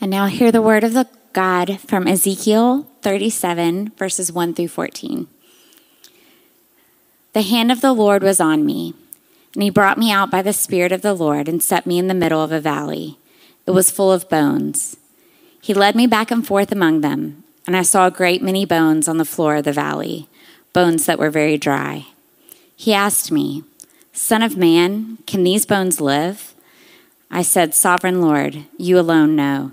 And now hear the word of the God from Ezekiel 37, verses 1 through 14. The hand of the Lord was on me, and he brought me out by the Spirit of the Lord and set me in the middle of a valley. It was full of bones. He led me back and forth among them, and I saw a great many bones on the floor of the valley, bones that were very dry. He asked me, Son of man, can these bones live? I said, Sovereign Lord, you alone know.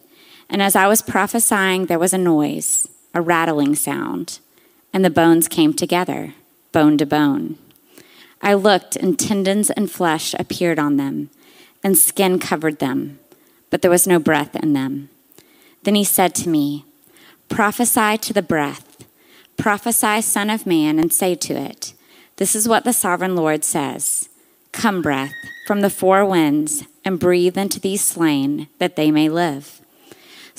And as I was prophesying, there was a noise, a rattling sound, and the bones came together, bone to bone. I looked, and tendons and flesh appeared on them, and skin covered them, but there was no breath in them. Then he said to me, Prophesy to the breath, prophesy, Son of Man, and say to it, This is what the sovereign Lord says Come, breath, from the four winds, and breathe into these slain, that they may live.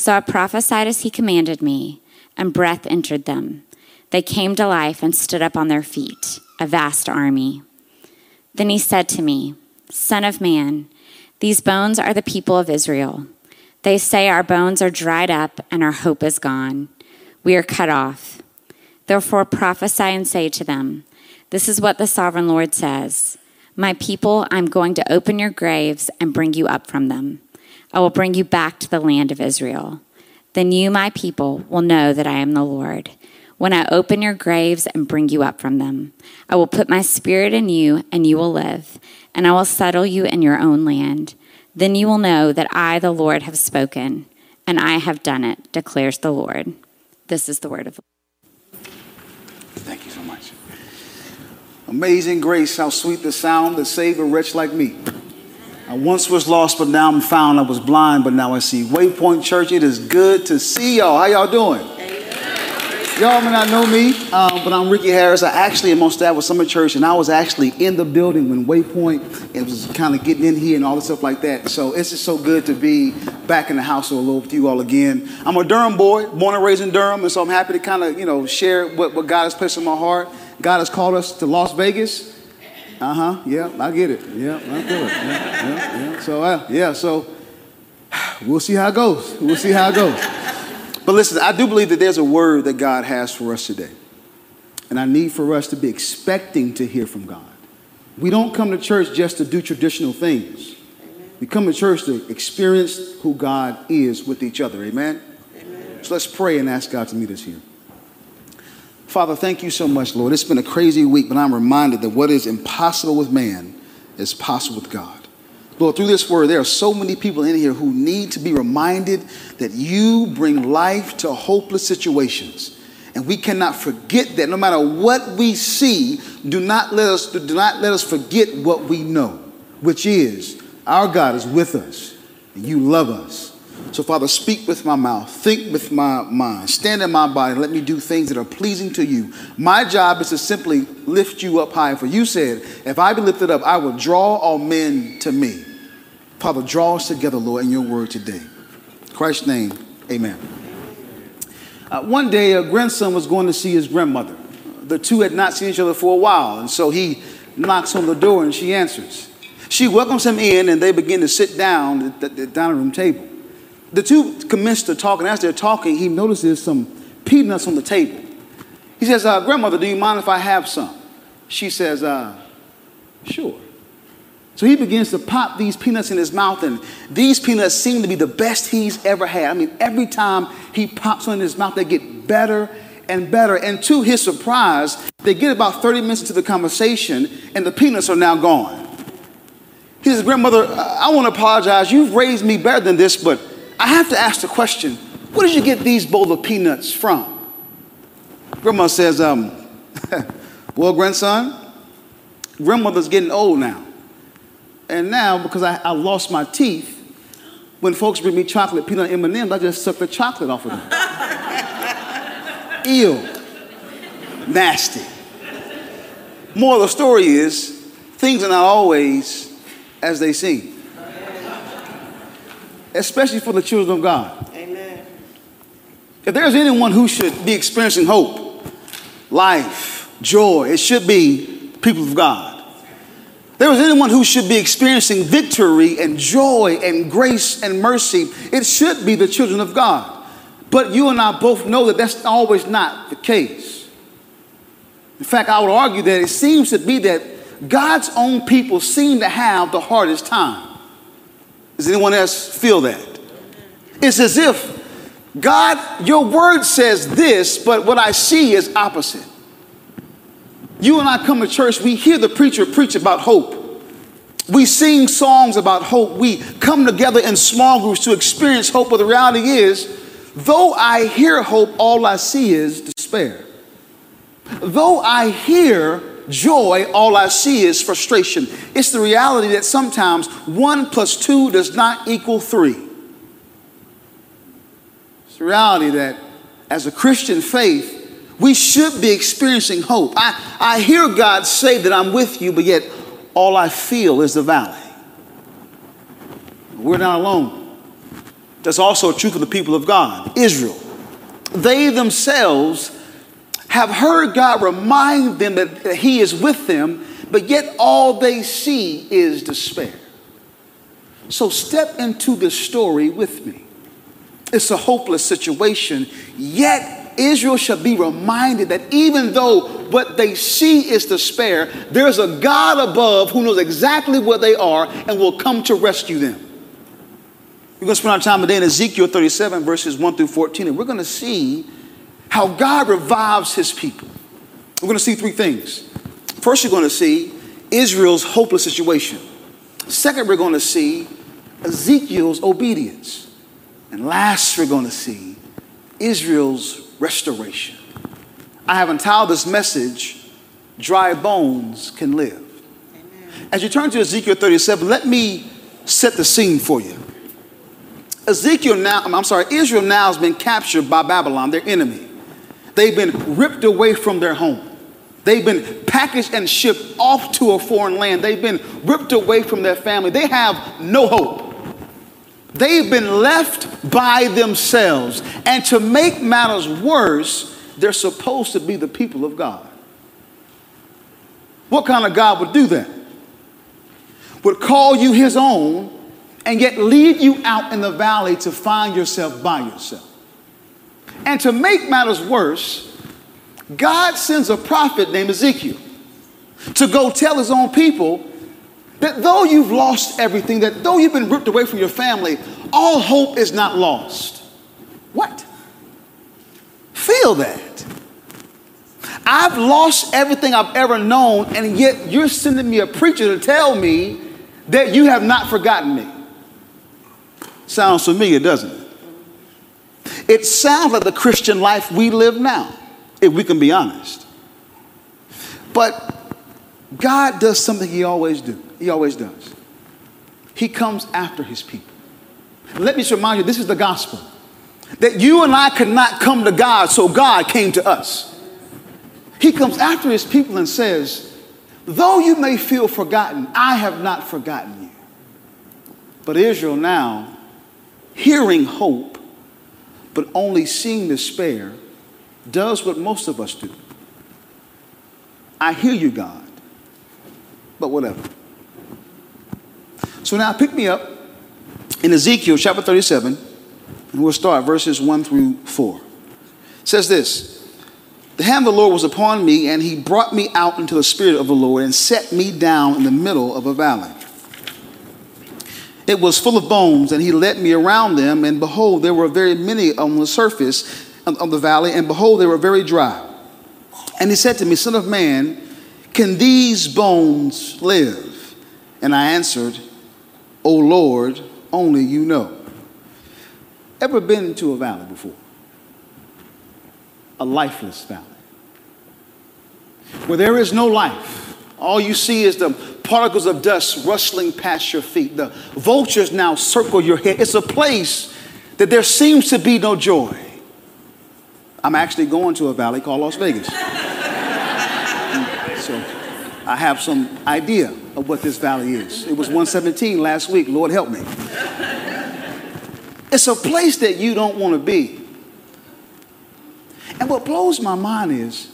So I prophesied as he commanded me, and breath entered them. They came to life and stood up on their feet, a vast army. Then he said to me, Son of man, these bones are the people of Israel. They say, Our bones are dried up, and our hope is gone. We are cut off. Therefore prophesy and say to them, This is what the sovereign Lord says My people, I'm going to open your graves and bring you up from them. I will bring you back to the land of Israel. Then you, my people, will know that I am the Lord. When I open your graves and bring you up from them, I will put my spirit in you, and you will live, and I will settle you in your own land. Then you will know that I, the Lord, have spoken, and I have done it, declares the Lord. This is the word of the Lord. Thank you so much. Amazing grace, how sweet the sound that saved a wretch like me. I once was lost, but now I'm found. I was blind, but now I see. Waypoint Church, it is good to see y'all. How y'all doing? Y'all may not know me, um, but I'm Ricky Harris. I actually am on staff with Summit Church, and I was actually in the building when Waypoint it was kind of getting in here and all the stuff like that. So it's just so good to be back in the house a little with you all again. I'm a Durham boy, born and raised in Durham, and so I'm happy to kind of you know share what, what God has placed in my heart. God has called us to Las Vegas. Uh huh. Yeah, I get it. Yeah, I feel it. Yeah, yeah, yeah. So, uh, yeah, so we'll see how it goes. We'll see how it goes. But listen, I do believe that there's a word that God has for us today. And I need for us to be expecting to hear from God. We don't come to church just to do traditional things. We come to church to experience who God is with each other. Amen? Amen. So let's pray and ask God to meet us here. Father, thank you so much, Lord. It's been a crazy week, but I'm reminded that what is impossible with man is possible with God. Lord, through this word, there are so many people in here who need to be reminded that you bring life to hopeless situations. And we cannot forget that no matter what we see, do not let us, do not let us forget what we know, which is our God is with us and you love us. So, Father, speak with my mouth, think with my mind, stand in my body, let me do things that are pleasing to you. My job is to simply lift you up high. For you said, if I be lifted up, I will draw all men to me. Father, draw us together, Lord, in your word today. In Christ's name, amen. Uh, one day, a grandson was going to see his grandmother. The two had not seen each other for a while, and so he knocks on the door and she answers. She welcomes him in, and they begin to sit down at the dining room table the two commence to talk, and as they're talking, he notices some peanuts on the table. He says, uh, Grandmother, do you mind if I have some? She says, uh, Sure. So he begins to pop these peanuts in his mouth, and these peanuts seem to be the best he's ever had. I mean, every time he pops one in his mouth, they get better and better. And to his surprise, they get about 30 minutes into the conversation, and the peanuts are now gone. He says, Grandmother, I want to apologize. You've raised me better than this, but I have to ask the question where did you get these bowl of peanuts from? Grandma says, um, well, grandson, grandmother's getting old now. And now, because I, I lost my teeth, when folks bring me chocolate peanut M&Ms, I just suck the chocolate off of them. Ew. Nasty. More of the story is, things are not always as they seem. Especially for the children of God. Amen. If there's anyone who should be experiencing hope, life, joy, it should be people of God there is anyone who should be experiencing victory and joy and grace and mercy, it should be the children of God. But you and I both know that that's always not the case. In fact, I would argue that it seems to be that God's own people seem to have the hardest time. Does anyone else feel that? It's as if God, your word says this, but what I see is opposite. You and I come to church, we hear the preacher preach about hope. We sing songs about hope. We come together in small groups to experience hope, but the reality is, though I hear hope, all I see is despair. Though I hear joy, all I see is frustration. It's the reality that sometimes one plus two does not equal three. It's the reality that as a Christian faith, we should be experiencing hope. I, I hear God say that I'm with you, but yet all I feel is the valley. We're not alone. That's also true for the people of God, Israel. They themselves have heard God remind them that, that He is with them, but yet all they see is despair. So step into this story with me. It's a hopeless situation, yet Israel shall be reminded that even though what they see is despair, there's a God above who knows exactly where they are and will come to rescue them. We're going to spend our time today in Ezekiel 37, verses 1 through 14, and we're going to see how God revives his people. We're going to see three things. First, you're going to see Israel's hopeless situation. Second, we're going to see Ezekiel's obedience. And last, we're going to see Israel's restoration. I have entitled this message, Dry Bones Can Live. Amen. As you turn to Ezekiel 37, let me set the scene for you. Ezekiel now, I'm sorry, Israel now has been captured by Babylon, their enemy. They've been ripped away from their home. They've been packaged and shipped off to a foreign land. They've been ripped away from their family. They have no hope. They've been left by themselves. And to make matters worse, they're supposed to be the people of God. What kind of God would do that? Would call you his own and yet lead you out in the valley to find yourself by yourself. And to make matters worse, God sends a prophet named Ezekiel to go tell his own people that though you've lost everything, that though you've been ripped away from your family, all hope is not lost. What? Feel that. I've lost everything I've ever known, and yet you're sending me a preacher to tell me that you have not forgotten me. Sounds familiar, doesn't it? It sounds like the Christian life we live now, if we can be honest. But God does something He always do. He always does. He comes after His people. Let me just remind you, this is the gospel. That you and I could not come to God, so God came to us. He comes after His people and says, Though you may feel forgotten, I have not forgotten you. But Israel now, hearing hope, but only seeing despair, does what most of us do. I hear you, God but whatever. So now pick me up in Ezekiel chapter 37, and we'll start verses 1 through 4. It says this The hand of the Lord was upon me, and he brought me out into the spirit of the Lord and set me down in the middle of a valley. It was full of bones, and he led me around them, and behold, there were very many on the surface of the valley, and behold, they were very dry. And he said to me, Son of man, can these bones live? And I answered, O Lord, only you know. Ever been to a valley before? A lifeless valley. Where there is no life. All you see is the particles of dust rustling past your feet. The vultures now circle your head. It's a place that there seems to be no joy. I'm actually going to a valley called Las Vegas. so I have some idea of what this valley is. It was 117 last week. Lord help me. It's a place that you don't want to be. And what blows my mind is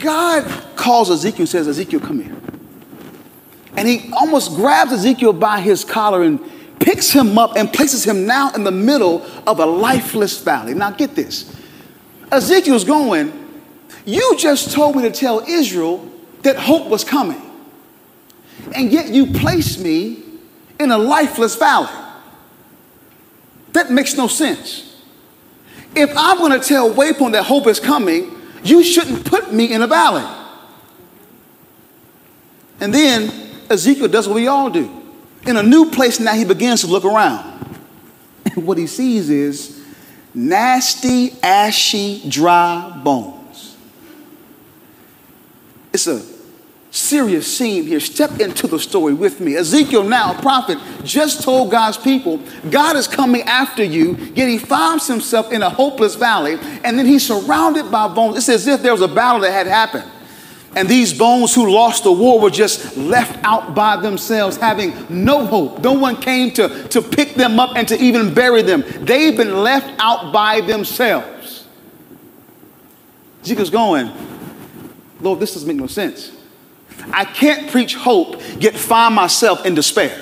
God calls Ezekiel and says, Ezekiel, come here. And he almost grabs Ezekiel by his collar and picks him up and places him now in the middle of a lifeless valley. Now, get this Ezekiel's going, You just told me to tell Israel that hope was coming. And yet you placed me in a lifeless valley. That makes no sense. If I'm going to tell Waypoint that hope is coming, you shouldn't put me in a valley. And then Ezekiel does what we all do. In a new place now, he begins to look around. And what he sees is nasty, ashy, dry bones. It's a serious scene here. Step into the story with me. Ezekiel, now a prophet, just told God's people, God is coming after you, yet he finds himself in a hopeless valley, and then he's surrounded by bones. It's as if there was a battle that had happened. And these bones who lost the war were just left out by themselves, having no hope. No one came to, to pick them up and to even bury them. They've been left out by themselves. Ezekiel's going, Lord, this doesn't make no sense. I can't preach hope, yet find myself in despair.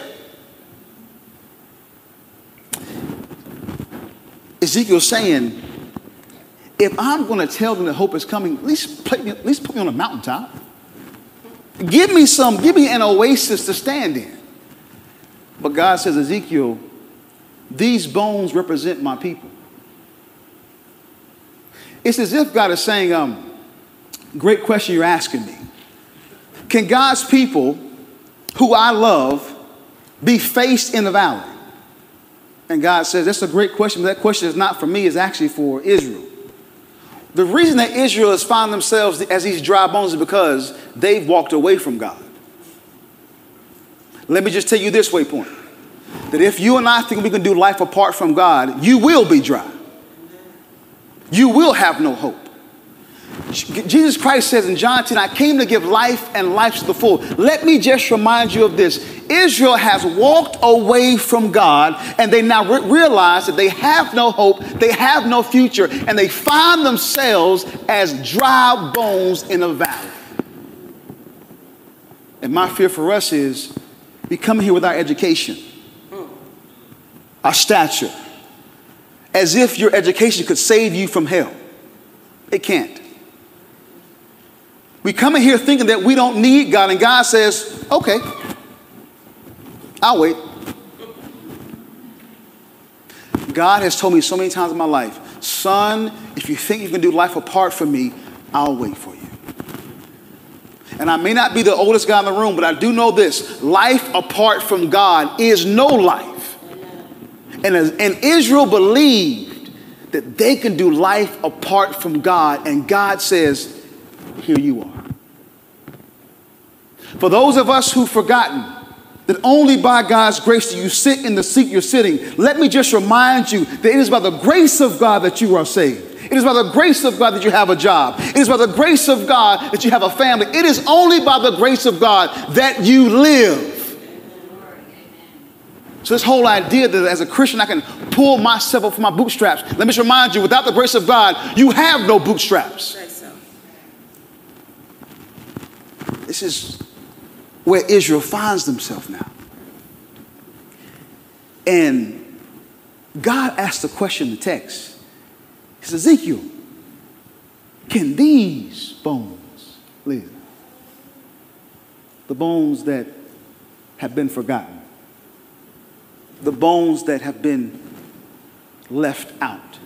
Ezekiel's saying, if I'm going to tell them that hope is coming, at least, me, at least put me on a mountaintop. Give me some, give me an oasis to stand in. But God says, Ezekiel, these bones represent my people. It's as if God is saying, um, great question you're asking me. Can God's people, who I love, be faced in the valley? And God says, That's a great question, but that question is not for me, it's actually for Israel. The reason that Israel has found themselves as these dry bones is because they've walked away from God. Let me just tell you this waypoint that if you and I think we can do life apart from God, you will be dry. You will have no hope. Jesus Christ says in John 10, I came to give life and life to the full. Let me just remind you of this. Israel has walked away from God and they now re- realize that they have no hope, they have no future, and they find themselves as dry bones in a valley. And my fear for us is we come here with our education, our stature, as if your education could save you from hell. It can't. We come in here thinking that we don't need God, and God says, okay, I'll wait. God has told me so many times in my life, son, if you think you can do life apart from me, I'll wait for you. And I may not be the oldest guy in the room, but I do know this life apart from God is no life. And, and Israel believed that they can do life apart from God, and God says, here you are. For those of us who've forgotten that only by God's grace do you sit in the seat you're sitting, let me just remind you that it is by the grace of God that you are saved. It is by the grace of God that you have a job. It is by the grace of God that you have a family. It is only by the grace of God that you live. So, this whole idea that as a Christian I can pull myself up from my bootstraps, let me just remind you without the grace of God, you have no bootstraps. This is where Israel finds themselves now. And God asked the question in the text. He says, Ezekiel, can these bones live? The bones that have been forgotten, the bones that have been left out,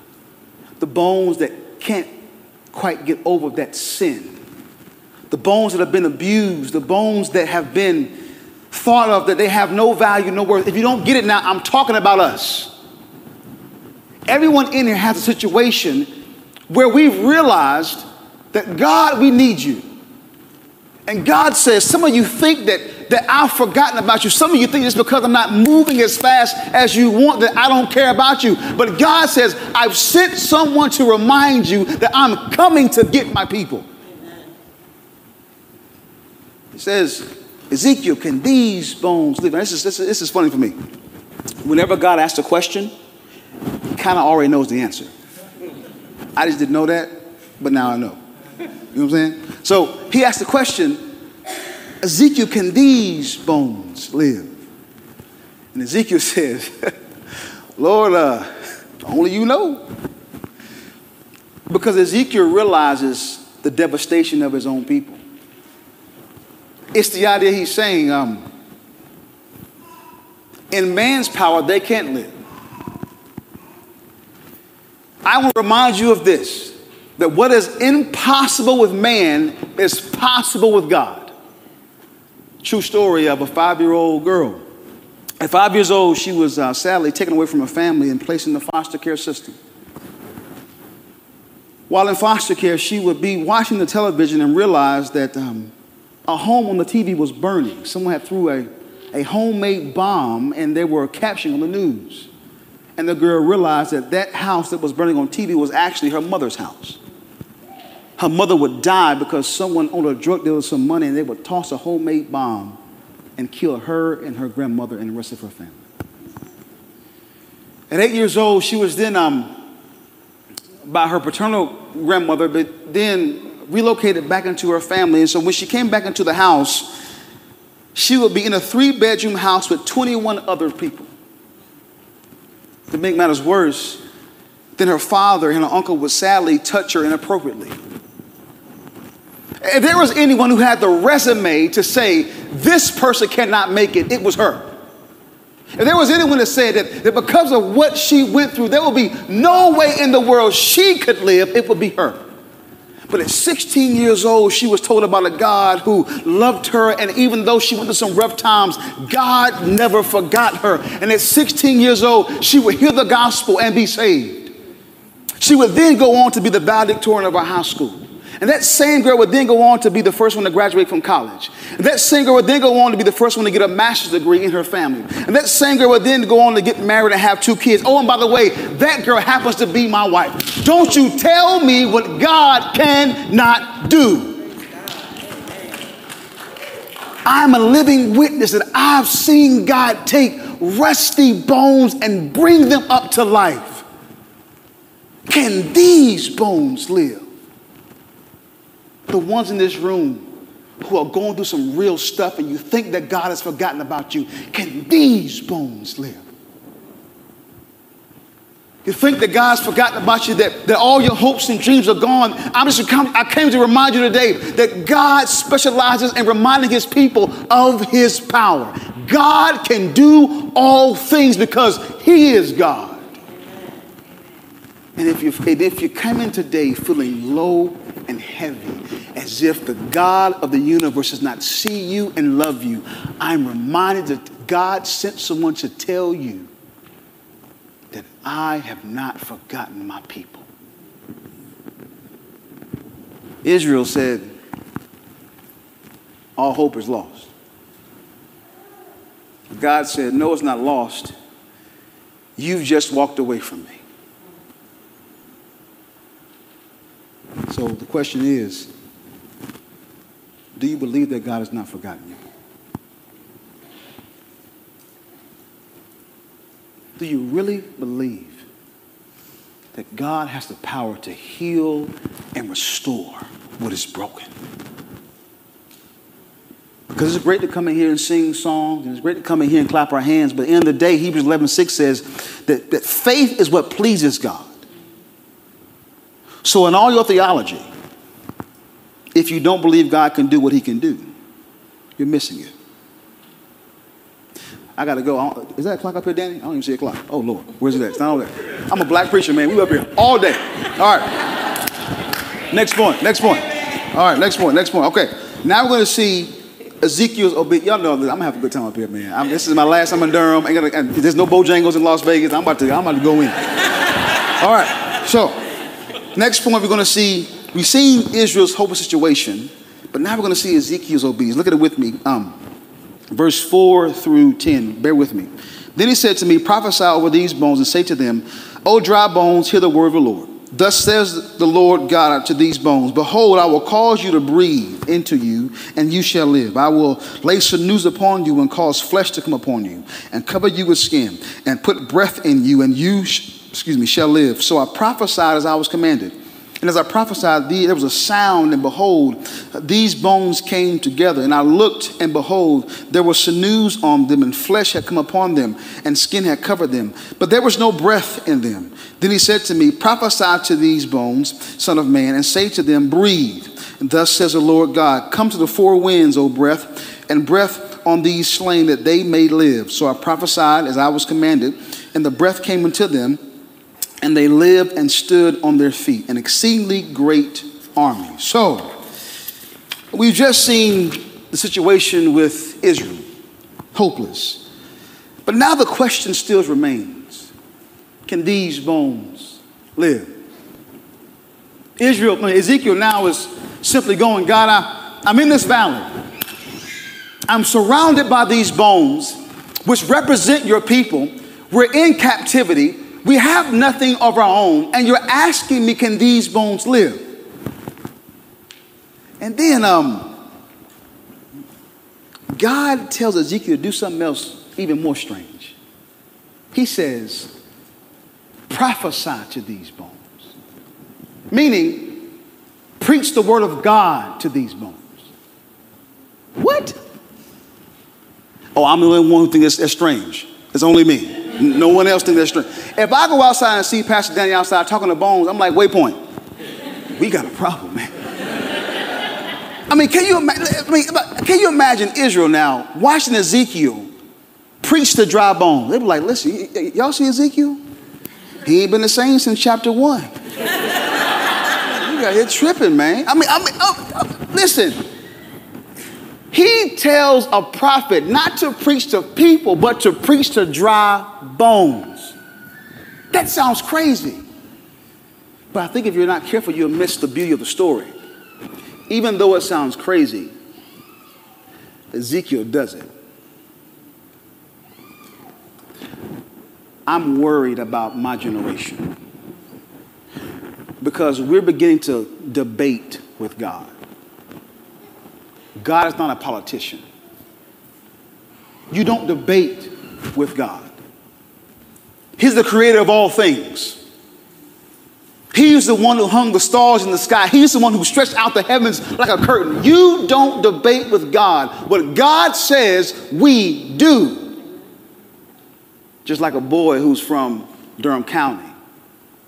the bones that can't quite get over that sin the bones that have been abused, the bones that have been thought of that they have no value, no worth. If you don't get it now, I'm talking about us. Everyone in here has a situation where we've realized that God, we need you. And God says, some of you think that, that I've forgotten about you. Some of you think it's because I'm not moving as fast as you want that I don't care about you. But God says, I've sent someone to remind you that I'm coming to get my people. Says, Ezekiel, can these bones live? this is, this, is, this is funny for me. Whenever God asks a question, he kind of already knows the answer. I just didn't know that, but now I know. You know what I'm saying? So he asked the question, Ezekiel, can these bones live? And Ezekiel says, Lord, uh, only you know. Because Ezekiel realizes the devastation of his own people. It's the idea he's saying, um, in man's power, they can't live. I to remind you of this that what is impossible with man is possible with God. True story of a five year old girl. At five years old, she was uh, sadly taken away from her family and placed in the foster care system. While in foster care, she would be watching the television and realize that um, a home on the TV was burning. Someone had threw a, a homemade bomb and they were capturing on the news. And the girl realized that that house that was burning on TV was actually her mother's house. Her mother would die because someone owed a drug dealer some money and they would toss a homemade bomb and kill her and her grandmother and the rest of her family. At eight years old, she was then um, by her paternal grandmother, but then relocated back into her family. And so when she came back into the house, she would be in a three bedroom house with 21 other people. To make matters worse, then her father and her uncle would sadly touch her inappropriately. If there was anyone who had the resume to say, this person cannot make it, it was her. If there was anyone that said that, that because of what she went through, there would be no way in the world she could live, it would be her. But at 16 years old, she was told about a God who loved her. And even though she went through some rough times, God never forgot her. And at 16 years old, she would hear the gospel and be saved. She would then go on to be the valedictorian of our high school. And that same girl would then go on to be the first one to graduate from college. And that same girl would then go on to be the first one to get a master's degree in her family. And that same girl would then go on to get married and have two kids. Oh, and by the way, that girl happens to be my wife. Don't you tell me what God cannot do. I'm a living witness that I've seen God take rusty bones and bring them up to life. Can these bones live? The ones in this room who are going through some real stuff and you think that God has forgotten about you, can these bones live? You think that God's forgotten about you, that, that all your hopes and dreams are gone. I'm just come, I came to remind you today that God specializes in reminding his people of his power. God can do all things because he is God. And if you, if you come in today feeling low and heavy, as if the God of the universe does not see you and love you, I'm reminded that God sent someone to tell you that I have not forgotten my people. Israel said, All hope is lost. God said, No, it's not lost. You've just walked away from me. So the question is do you believe that God has not forgotten you? Do you really believe that God has the power to heal and restore what is broken? Because it's great to come in here and sing songs, and it's great to come in here and clap our hands, but in the, the day, Hebrews 11 6 says that, that faith is what pleases God. So, in all your theology, if you don't believe God can do what he can do, you're missing it. I got to go. Is that a clock up here, Danny? I don't even see a clock. Oh, Lord. Where's it at? It's not over there. I'm a black preacher, man. We up here all day. All right. Next point. Next point. All right. Next point. Next point. Okay. Now we're to see Ezekiel's obedience. Y'all know I'm to have a good time up here, man. I'm, this is my last time in Durham. Gonna, there's no Bojangles in Las Vegas. I'm about to, I'm about to go in. All right. So, next point we're to see We've seen Israel's hopeless situation, But now we're going to see Ezekiel's obedience. Look at it with me. Um, verse 4 through 10. Bear with me. Then he said to me, Prophesy over these bones and say to them, O dry bones, hear the word of the Lord. Thus says the Lord God to these bones Behold, I will cause you to breathe into you, and you shall live. I will lay sinews upon you and cause flesh to come upon you, and cover you with skin, and put breath in you, and you, excuse me, shall live. So I prophesied as I was commanded. And as I prophesied, there was a sound, and behold, these bones came together. And I looked, and behold, there were sinews on them, and flesh had come upon them, and skin had covered them. But there was no breath in them. Then he said to me, Prophesy to these bones, Son of Man, and say to them, Breathe. And thus says the Lord God, Come to the four winds, O breath, and breath on these slain, that they may live. So I prophesied as I was commanded, and the breath came unto them and they lived and stood on their feet, an exceedingly great army. So, we've just seen the situation with Israel, hopeless. But now the question still remains can these bones live? Israel, Ezekiel now is simply going, God, I, I'm in this valley. I'm surrounded by these bones, which represent your people. We're in captivity. We have nothing of our own, and you're asking me, can these bones live? And then um, God tells Ezekiel to do something else even more strange. He says, prophesy to these bones. Meaning, preach the word of God to these bones. What? Oh, I'm the only one who thinks that's strange. It's only me. No one else thinks that's strange. If I go outside and see Pastor Danny outside talking to Bones, I'm like, waypoint. We got a problem, man. I mean, can you, I mean, can you imagine Israel now watching Ezekiel preach to dry bones? They'd be like, listen, y'all see Ezekiel? He ain't been the same since chapter one. you got here tripping, man. I mean, I mean, oh, oh, listen. He tells a prophet not to preach to people, but to preach to dry bones. That sounds crazy. But I think if you're not careful, you'll miss the beauty of the story. Even though it sounds crazy, Ezekiel does it. I'm worried about my generation because we're beginning to debate with God. God is not a politician. You don't debate with God. He's the creator of all things. He's the one who hung the stars in the sky. He's the one who stretched out the heavens like a curtain. You don't debate with God. What God says, we do. Just like a boy who's from Durham County.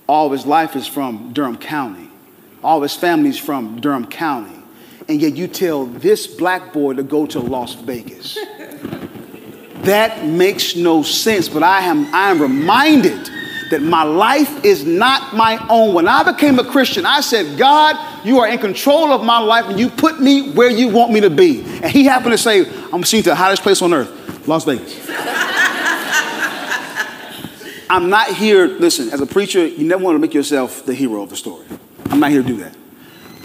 All his life is from Durham County. All his family's from Durham County and yet you tell this black boy to go to Las Vegas. that makes no sense, but I am, I am reminded that my life is not my own. When I became a Christian, I said, God, you are in control of my life and you put me where you want me to be. And he happened to say, I'm seeing the hottest place on earth, Las Vegas. I'm not here, listen, as a preacher, you never want to make yourself the hero of the story. I'm not here to do that.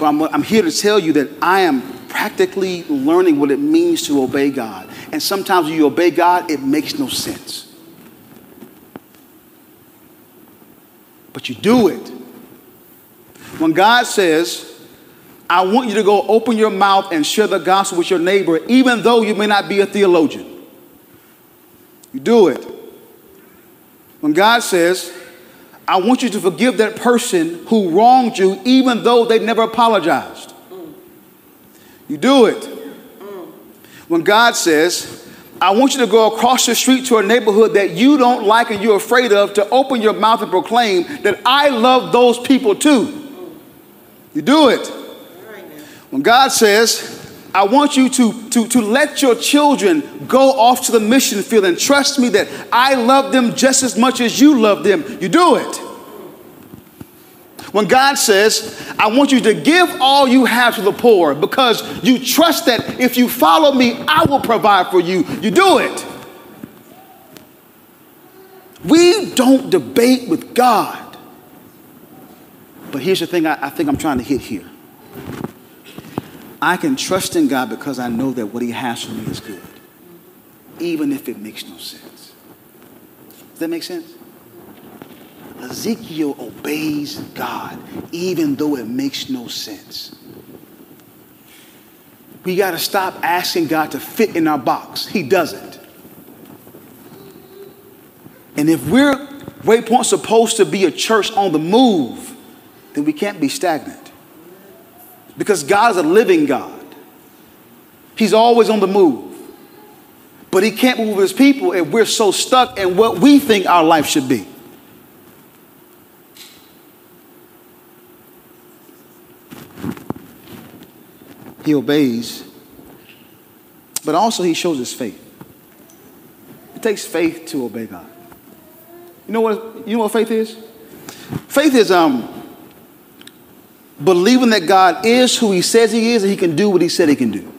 But I'm, I'm here to tell you that I am practically learning what it means to obey God. And sometimes when you obey God, it makes no sense. But you do it. When God says, I want you to go open your mouth and share the gospel with your neighbor, even though you may not be a theologian, you do it. When God says, I want you to forgive that person who wronged you, even though they never apologized. You do it. When God says, I want you to go across the street to a neighborhood that you don't like and you're afraid of to open your mouth and proclaim that I love those people too. You do it. When God says, I want you to, to, to let your children go off to the mission field and trust me that I love them just as much as you love them. You do it. When God says, I want you to give all you have to the poor because you trust that if you follow me, I will provide for you, you do it. We don't debate with God. But here's the thing I, I think I'm trying to hit here I can trust in God because I know that what He has for me is good, even if it makes no sense. Does that make sense? Ezekiel obeys God, even though it makes no sense. We got to stop asking God to fit in our box. He doesn't. And if we're Waypoint supposed to be a church on the move, then we can't be stagnant. Because God is a living God. He's always on the move. But he can't move his people if we're so stuck in what we think our life should be. He obeys, but also he shows his faith. It takes faith to obey God. You know what, you know what faith is? Faith is um, believing that God is who he says he is and he can do what he said he can do.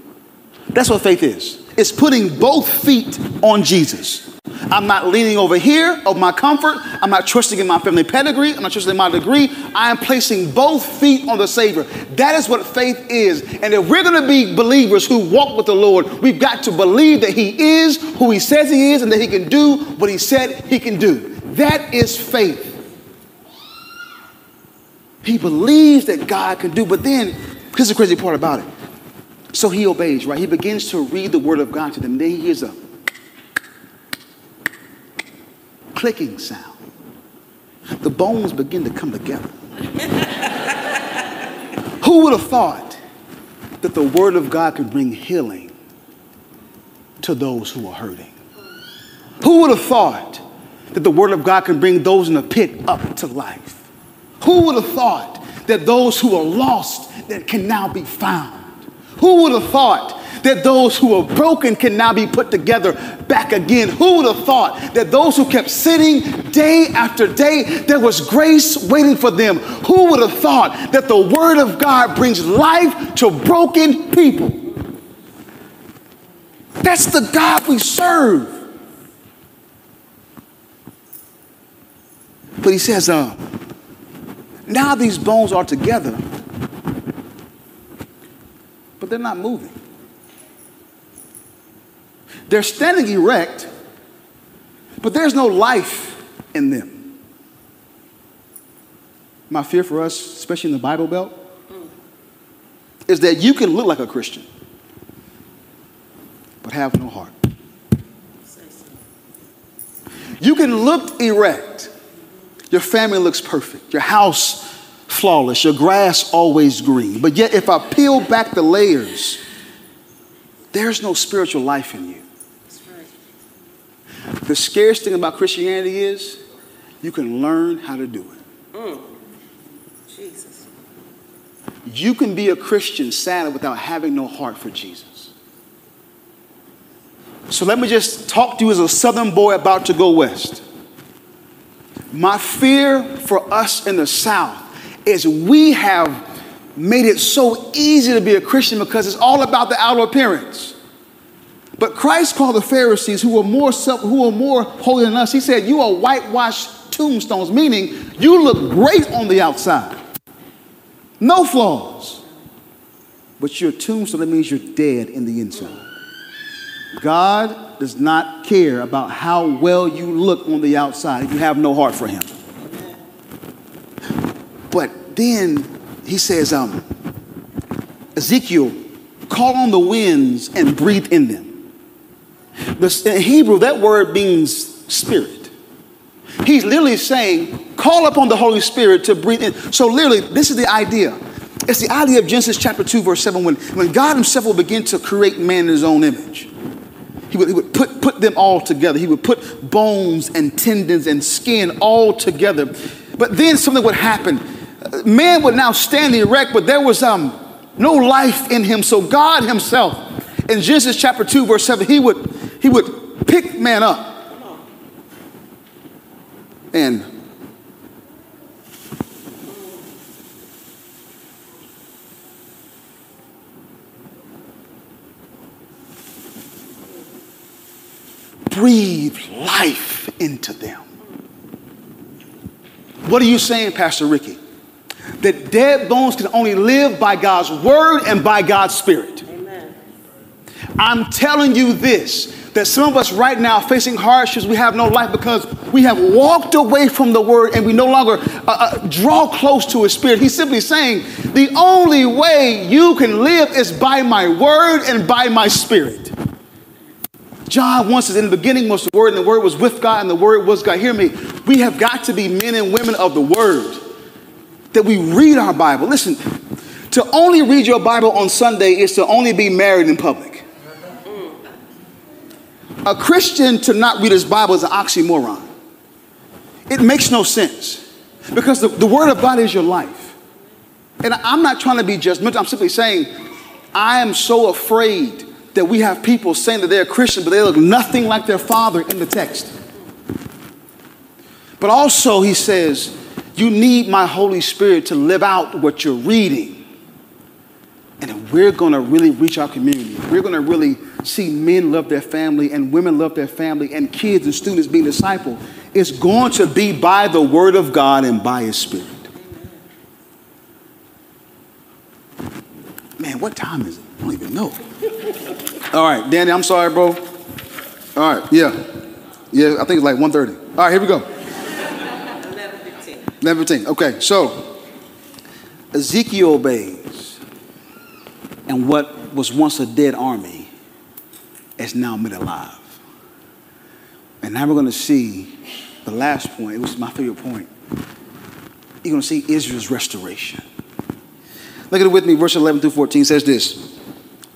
That's what faith is. It's putting both feet on Jesus. I'm not leaning over here of my comfort. I'm not trusting in my family pedigree. I'm not trusting in my degree. I am placing both feet on the Savior. That is what faith is. And if we're going to be believers who walk with the Lord, we've got to believe that He is who He says He is and that He can do what He said He can do. That is faith. He believes that God can do, but then here's the crazy part about it. So he obeys, right? He begins to read the word of God to them. Then he hears a clicking sound. The bones begin to come together. Who would have thought that the word of God could bring healing to those who are hurting? Who would have thought that the word of God can bring those in the pit up to life? Who would have thought that those who are lost that can now be found? Who would have thought that those who are broken can now be put together back again? Who would have thought that those who kept sitting day after day, there was grace waiting for them? Who would have thought that the Word of God brings life to broken people? That's the God we serve. But he says, uh, now these bones are together, but they're not moving. They're standing erect, but there's no life in them. My fear for us, especially in the Bible Belt, is that you can look like a Christian, but have no heart. You can look erect. Your family looks perfect. Your house flawless. Your grass always green. But yet, if I peel back the layers, there's no spiritual life in you. The scariest thing about Christianity is you can learn how to do it. Mm. Jesus. You can be a Christian sad without having no heart for Jesus. So let me just talk to you as a southern boy about to go west. My fear for us in the South is we have made it so easy to be a Christian because it's all about the outer appearance. But Christ called the Pharisees, who were more self, who were more holy than us, he said, You are whitewashed tombstones, meaning you look great on the outside. No flaws. But you're a tombstone, that means you're dead in the inside. God does not care about how well you look on the outside you have no heart for Him. But then he says, um, Ezekiel, call on the winds and breathe in them. The, in Hebrew, that word means spirit. He's literally saying, call upon the Holy Spirit to breathe in. So, literally, this is the idea. It's the idea of Genesis chapter 2, verse 7, when, when God Himself will begin to create man in His own image. He would, he would put, put them all together. He would put bones and tendons and skin all together. But then something would happen. Man would now stand erect, but there was um, no life in him. So God Himself, in Genesis chapter 2, verse 7, He would he would pick man up and breathe life into them. What are you saying, Pastor Ricky? that dead bones can only live by God's word and by God's spirit. Amen. I'm telling you this that some of us right now facing hardships, we have no life because we have walked away from the word and we no longer uh, uh, draw close to his spirit. He's simply saying, the only way you can live is by my word and by my spirit. John wants us in the beginning was the word, and the word was with God, and the word was God. Hear me. We have got to be men and women of the word. That we read our Bible. Listen, to only read your Bible on Sunday is to only be married in public. A Christian to not read his Bible is an oxymoron. It makes no sense because the, the Word of God is your life. And I'm not trying to be judgmental, I'm simply saying I am so afraid that we have people saying that they're Christian, but they look nothing like their father in the text. But also, he says, you need my Holy Spirit to live out what you're reading. And we're going to really reach our community. We're going to really see men love their family and women love their family and kids and students being discipled. It's going to be by the Word of God and by His Spirit. Man, what time is it? I don't even know. All right, Danny, I'm sorry, bro. All right, yeah. Yeah, I think it's like 1.30. All right, here we go. 11.15. 11.15, okay. So, Ezekiel obeys, and what was once a dead army is now made alive. And now we're going to see the last point. It was my favorite point. You're going to see Israel's restoration. Look at it with me. Verse 11 through 14 says this.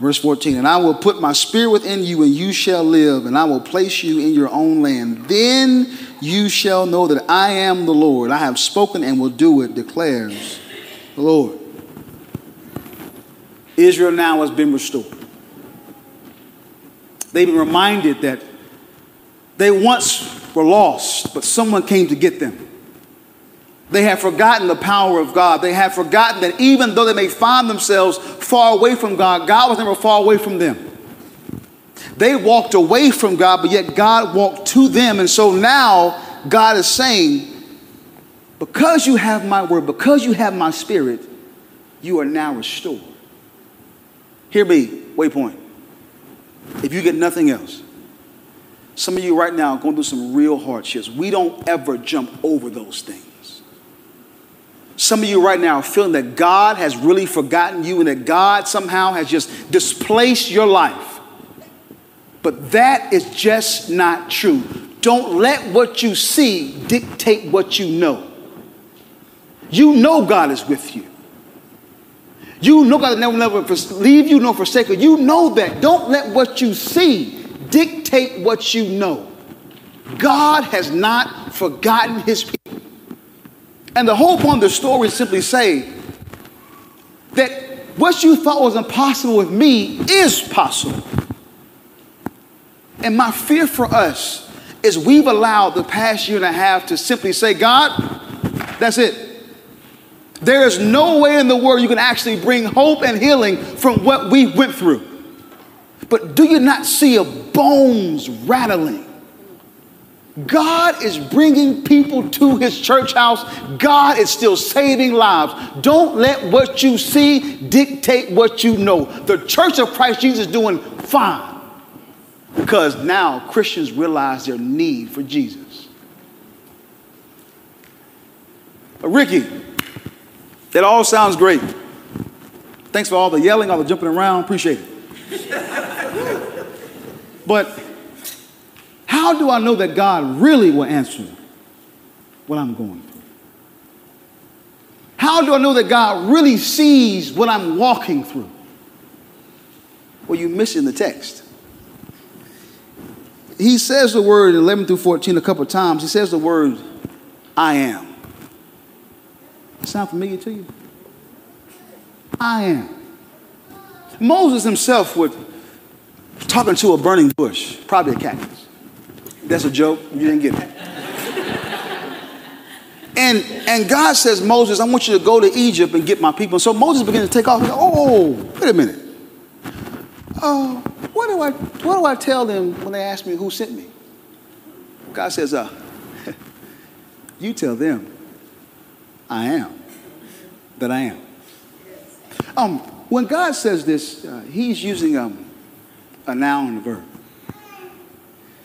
Verse 14, and I will put my spirit within you, and you shall live, and I will place you in your own land. Then you shall know that I am the Lord. I have spoken and will do it, declares the Lord. Israel now has been restored. They've been reminded that they once were lost, but someone came to get them. They have forgotten the power of God. They have forgotten that even though they may find themselves far away from God, God was never far away from them. They walked away from God, but yet God walked to them. And so now God is saying, because you have my word, because you have my spirit, you are now restored. Hear me, waypoint. If you get nothing else, some of you right now are going through some real hardships. We don't ever jump over those things. Some of you right now are feeling that God has really forgotten you and that God somehow has just displaced your life. But that is just not true. Don't let what you see dictate what you know. You know God is with you. You know God will never, never leave you nor forsake you. You know that. Don't let what you see dictate what you know. God has not forgotten his people. And the whole point of the story is simply say that what you thought was impossible with me is possible. And my fear for us is we've allowed the past year and a half to simply say, God, that's it. There is no way in the world you can actually bring hope and healing from what we went through. But do you not see a bones rattling? God is bringing people to his church house. God is still saving lives. Don't let what you see dictate what you know. The church of Christ Jesus is doing fine because now Christians realize their need for Jesus. But Ricky, that all sounds great. Thanks for all the yelling, all the jumping around. Appreciate it. but how do I know that God really will answer what I'm going through? How do I know that God really sees what I'm walking through? Well, you're missing the text. He says the word in 11 through 14 a couple of times. He says the word, I am. Sound familiar to you? I am. Moses himself was talking to a burning bush, probably a cactus. That's a joke. You didn't get it. And, and God says, Moses, I want you to go to Egypt and get my people. So Moses begins to take off. Goes, oh, wait a minute. Oh, what do I what do I tell them when they ask me who sent me? God says, uh, you tell them I am that I am. Um, when God says this, uh, he's using um, a noun and a verb.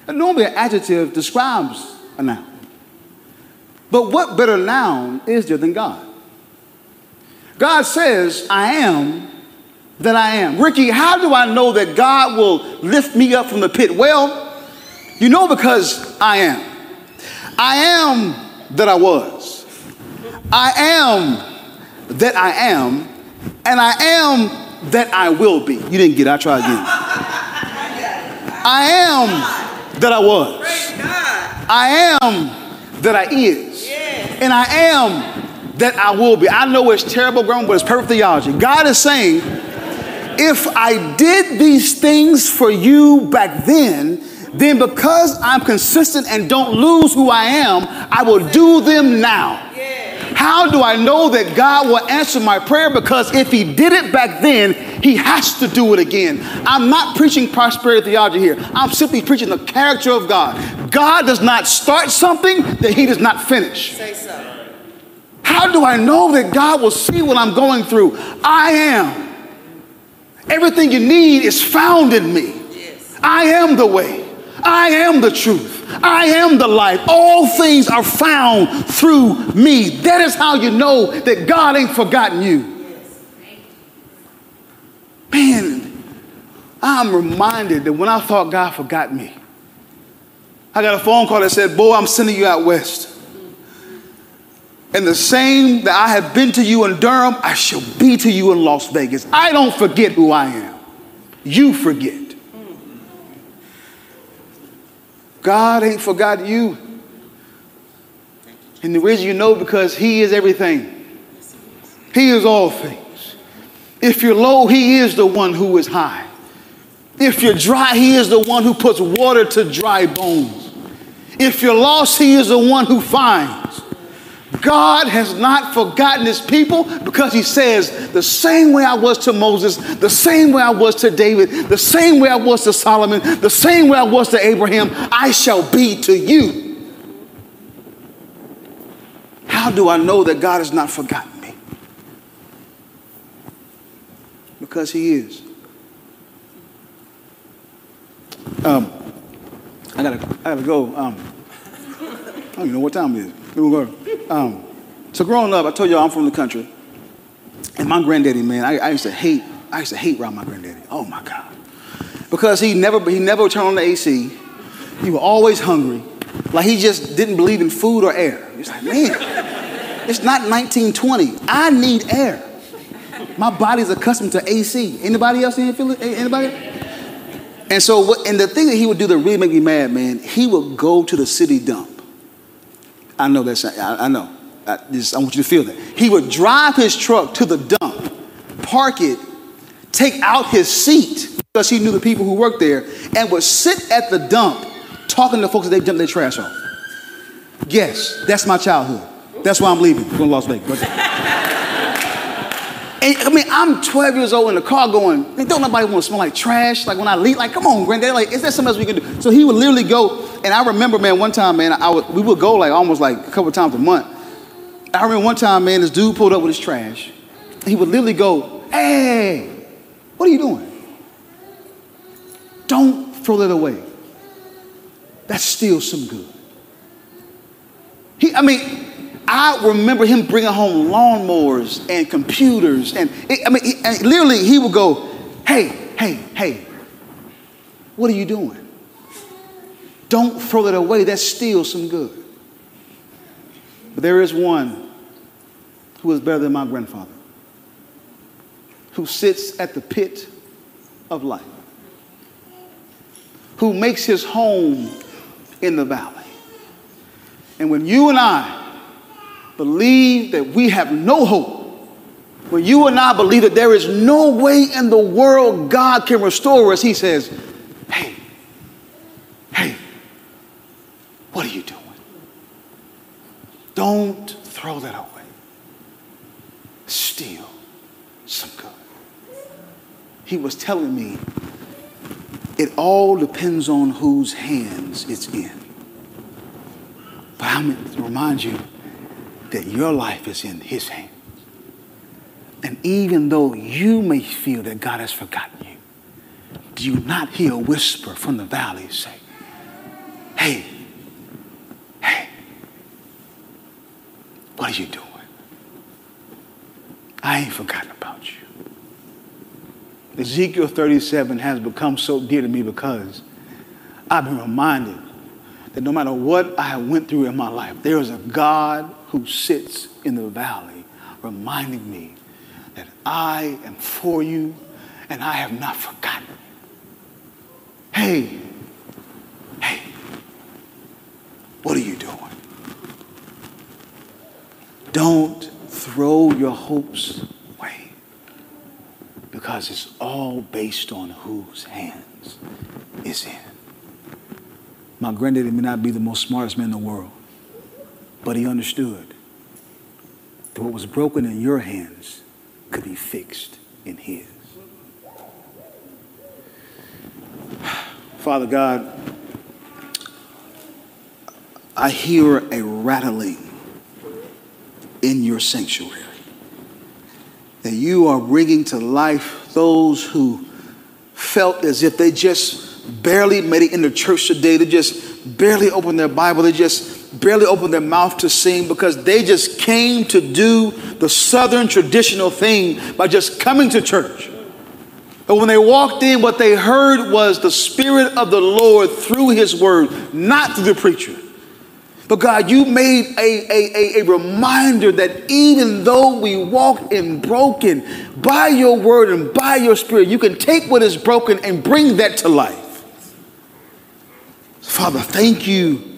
And normally, an adjective describes a noun. But what better noun is there than God? God says, I am that I am. Ricky, how do I know that God will lift me up from the pit? Well, you know because I am. I am that I was. I am that I am. And I am that I will be. You didn't get it. I'll try again. I am that I was. I am that I is. And I am that I will be. I know it's terrible grammar, but it's perfect theology. God is saying, if I did these things for you back then, then because I'm consistent and don't lose who I am, I will do them now. How do I know that God will answer my prayer? Because if He did it back then, He has to do it again. I'm not preaching prosperity theology here. I'm simply preaching the character of God. God does not start something that He does not finish. Say so. How do I know that God will see what I'm going through? I am. Everything you need is found in me. Yes. I am the way. I am the truth. I am the life. All things are found through me. That is how you know that God ain't forgotten you. Man, I'm reminded that when I thought God forgot me, I got a phone call that said, Boy, I'm sending you out west. And the same that I have been to you in Durham, I shall be to you in Las Vegas. I don't forget who I am. You forget. God ain't forgot you. And the reason you know because He is everything. He is all things. If you're low, He is the one who is high. If you're dry, He is the one who puts water to dry bones. If you're lost, He is the one who finds. God has not forgotten his people because he says, the same way I was to Moses, the same way I was to David, the same way I was to Solomon, the same way I was to Abraham, I shall be to you. How do I know that God has not forgotten me? Because he is. Um, I gotta, I gotta go. Um, I don't even know what time it is. Um, so growing up, I told y'all I'm from the country, and my granddaddy, man, I, I used to hate. I used to hate around my granddaddy. Oh my God, because he never he never turned on the AC. He was always hungry, like he just didn't believe in food or air. He's like, man, it's not 1920. I need air. My body's accustomed to AC. Anybody else in feel it? Anybody? And so, what, and the thing that he would do that really make me mad, man, he would go to the city dump I know that's, I, I know. I, just, I want you to feel that. He would drive his truck to the dump, park it, take out his seat because he knew the people who worked there, and would sit at the dump talking to folks as they dump their trash off. Yes, that's my childhood. That's why I'm leaving. going to Las Vegas. And, I mean, I'm 12 years old in the car going, don't nobody want to smell like trash. Like when I leave, like, come on, granddad, like, is there something else we can do? So he would literally go, and I remember, man, one time, man, I would, we would go like almost like a couple times a month. I remember one time, man, this dude pulled up with his trash. He would literally go, hey, what are you doing? Don't throw that away. That's still some good. He, I mean, I remember him bringing home lawnmowers and computers, and it, I mean, and literally he would go, "Hey, hey, hey, what are you doing? Don't throw it away. That's still some good." But there is one who is better than my grandfather, who sits at the pit of life, who makes his home in the valley. And when you and I believe that we have no hope, When you and I believe that there is no way in the world God can restore us, He says, Hey, hey, what are you doing? Don't throw that away. Steal some good. He was telling me it all depends on whose hands it's in. But I'm going to remind you that your life is in His hands. And even though you may feel that God has forgotten you, do you not hear a whisper from the valley say, hey, what are you doing? I ain't forgotten about you. Ezekiel 37 has become so dear to me because I've been reminded that no matter what I went through in my life, there is a God who sits in the valley reminding me that I am for you and I have not forgotten. Hey, hey, what are you doing? Don't throw your hopes away because it's all based on whose hands it's in. My granddaddy may not be the most smartest man in the world, but he understood that what was broken in your hands could be fixed in his. Father God, I hear a rattling in your sanctuary. That you are bringing to life those who felt as if they just barely made it into church today. They just barely opened their Bible. They just barely opened their mouth to sing because they just came to do the Southern traditional thing by just coming to church. But when they walked in, what they heard was the Spirit of the Lord through His Word, not through the preacher. But God, you made a, a, a, a, reminder that even though we walk in broken, by your word and by your spirit, you can take what is broken and bring that to life. Father, thank you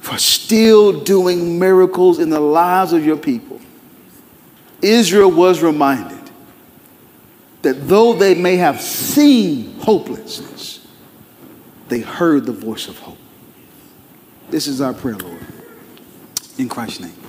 for still doing miracles in the lives of your people. Israel was reminded that though they may have seen hopelessness, they heard the voice of hope. This is our prayer, Lord. In Christ's name.